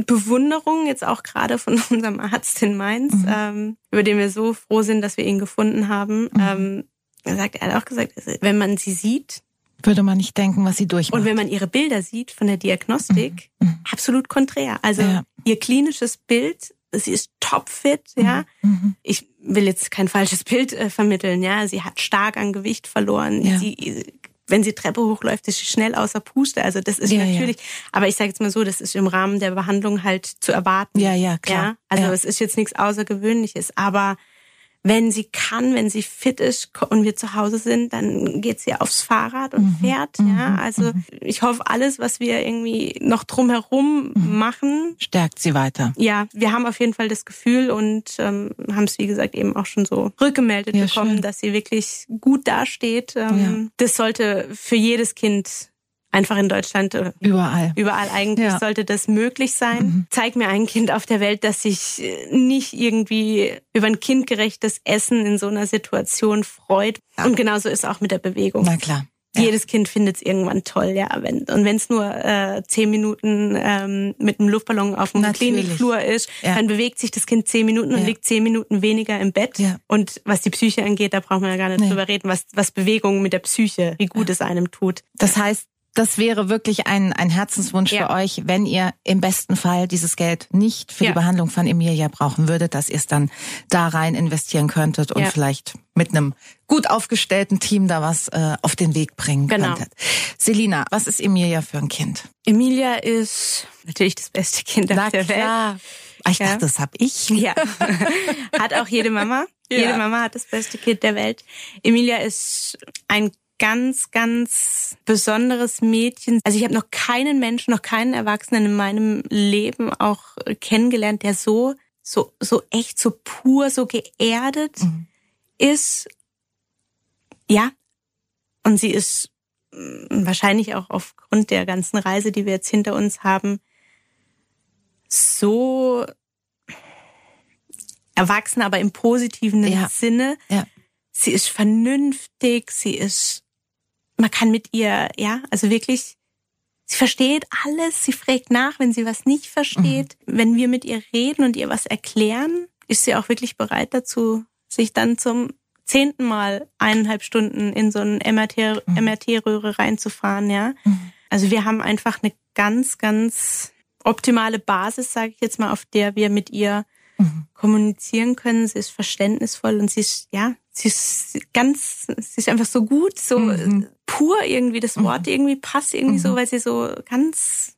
Bewunderung, jetzt auch gerade von [laughs] unserem Arzt in Mainz, mhm. ähm, über den wir so froh sind, dass wir ihn gefunden haben. Mhm. Ähm, er sagt, er hat auch gesagt, wenn man sie sieht, würde man nicht denken, was sie durchmacht. Und wenn man ihre Bilder sieht von der Diagnostik, mhm. mhm. absolut konträr. Also ja. ihr klinisches Bild, sie ist topfit, ja. Mhm. mhm. Ich will jetzt kein falsches Bild äh, vermitteln, ja. Sie hat stark an Gewicht verloren. Ja. Sie wenn sie Treppe hochläuft, ist sie schnell außer Puste. Also das ist ja, natürlich, ja. aber ich sage jetzt mal so, das ist im Rahmen der Behandlung halt zu erwarten. Ja, ja, klar. Ja? Also es ist jetzt nichts Außergewöhnliches, aber wenn sie kann, wenn sie fit ist und wir zu Hause sind, dann geht sie aufs Fahrrad und mhm. fährt. Ja, mhm. also mhm. ich hoffe, alles, was wir irgendwie noch drumherum mhm. machen, stärkt sie weiter. Ja, wir haben auf jeden Fall das Gefühl und ähm, haben es wie gesagt eben auch schon so rückgemeldet ja, bekommen, schön. dass sie wirklich gut dasteht. Ähm, ja. Das sollte für jedes Kind einfach in Deutschland äh, überall überall eigentlich ja. sollte das möglich sein. Mhm. Zeig mir ein Kind auf der Welt, das sich äh, nicht irgendwie über ein kindgerechtes Essen in so einer Situation freut. Ja. Und genauso ist auch mit der Bewegung. Na klar. Ja. Jedes Kind findet es irgendwann toll, ja. Wenn, und wenn es nur äh, zehn Minuten ähm, mit einem Luftballon auf dem Natürlich. Klinikflur ist, ja. dann bewegt sich das Kind zehn Minuten und ja. liegt zehn Minuten weniger im Bett. Und was die Psyche angeht, da braucht man ja gar nicht nee. drüber reden, was, was Bewegung mit der Psyche, wie gut es einem tut. Das heißt, das wäre wirklich ein, ein Herzenswunsch ja. für euch, wenn ihr im besten Fall dieses Geld nicht für ja. die Behandlung von Emilia brauchen würdet, dass ihr es dann da rein investieren könntet und ja. vielleicht mit einem gut aufgestellten Team da was äh, auf den Weg bringen genau. könntet. Selina, was ist Emilia für ein Kind? Emilia ist natürlich das beste Kind auf der klar. Welt. Ah, ich dachte, das hab ich. Ja. hat auch jede Mama. [laughs] Jede Mama hat das beste Kind der Welt. Emilia ist ein ganz, ganz besonderes Mädchen. Also ich habe noch keinen Menschen, noch keinen Erwachsenen in meinem Leben auch kennengelernt, der so, so, so echt, so pur, so geerdet mhm. ist. Ja. Und sie ist mm, wahrscheinlich auch aufgrund der ganzen Reise, die wir jetzt hinter uns haben, so erwachsen, aber im positiven ja. Sinne. Ja. Sie ist vernünftig, sie ist man kann mit ihr, ja, also wirklich, sie versteht alles, sie fragt nach, wenn sie was nicht versteht. Mhm. Wenn wir mit ihr reden und ihr was erklären, ist sie auch wirklich bereit dazu, sich dann zum zehnten Mal eineinhalb Stunden in so eine MRT, mhm. MRT-Röhre reinzufahren, ja. Mhm. Also wir haben einfach eine ganz, ganz optimale Basis, sage ich jetzt mal, auf der wir mit ihr mhm. kommunizieren können. Sie ist verständnisvoll und sie ist, ja, sie ist ganz, sie ist einfach so gut, so mhm. Pur irgendwie, das Wort mhm. irgendwie passt irgendwie so, mhm. weil sie so ganz,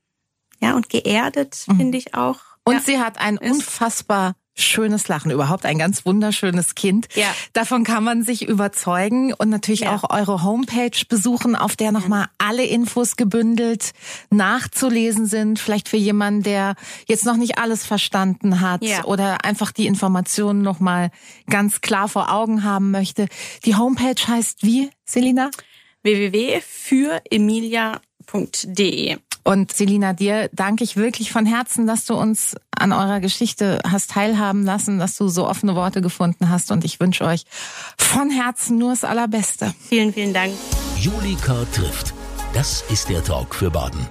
ja, und geerdet, mhm. finde ich auch. Und ja, sie hat ein unfassbar schönes Lachen, überhaupt ein ganz wunderschönes Kind. Ja. Davon kann man sich überzeugen und natürlich ja. auch eure Homepage besuchen, auf der nochmal alle Infos gebündelt nachzulesen sind. Vielleicht für jemanden, der jetzt noch nicht alles verstanden hat ja. oder einfach die Informationen nochmal ganz klar vor Augen haben möchte. Die Homepage heißt wie, Selina? www.füremilia.de. Und Selina, dir danke ich wirklich von Herzen, dass du uns an eurer Geschichte hast teilhaben lassen, dass du so offene Worte gefunden hast. Und ich wünsche euch von Herzen nur das Allerbeste. Vielen, vielen Dank. Julika trifft. Das ist der Talk für Baden.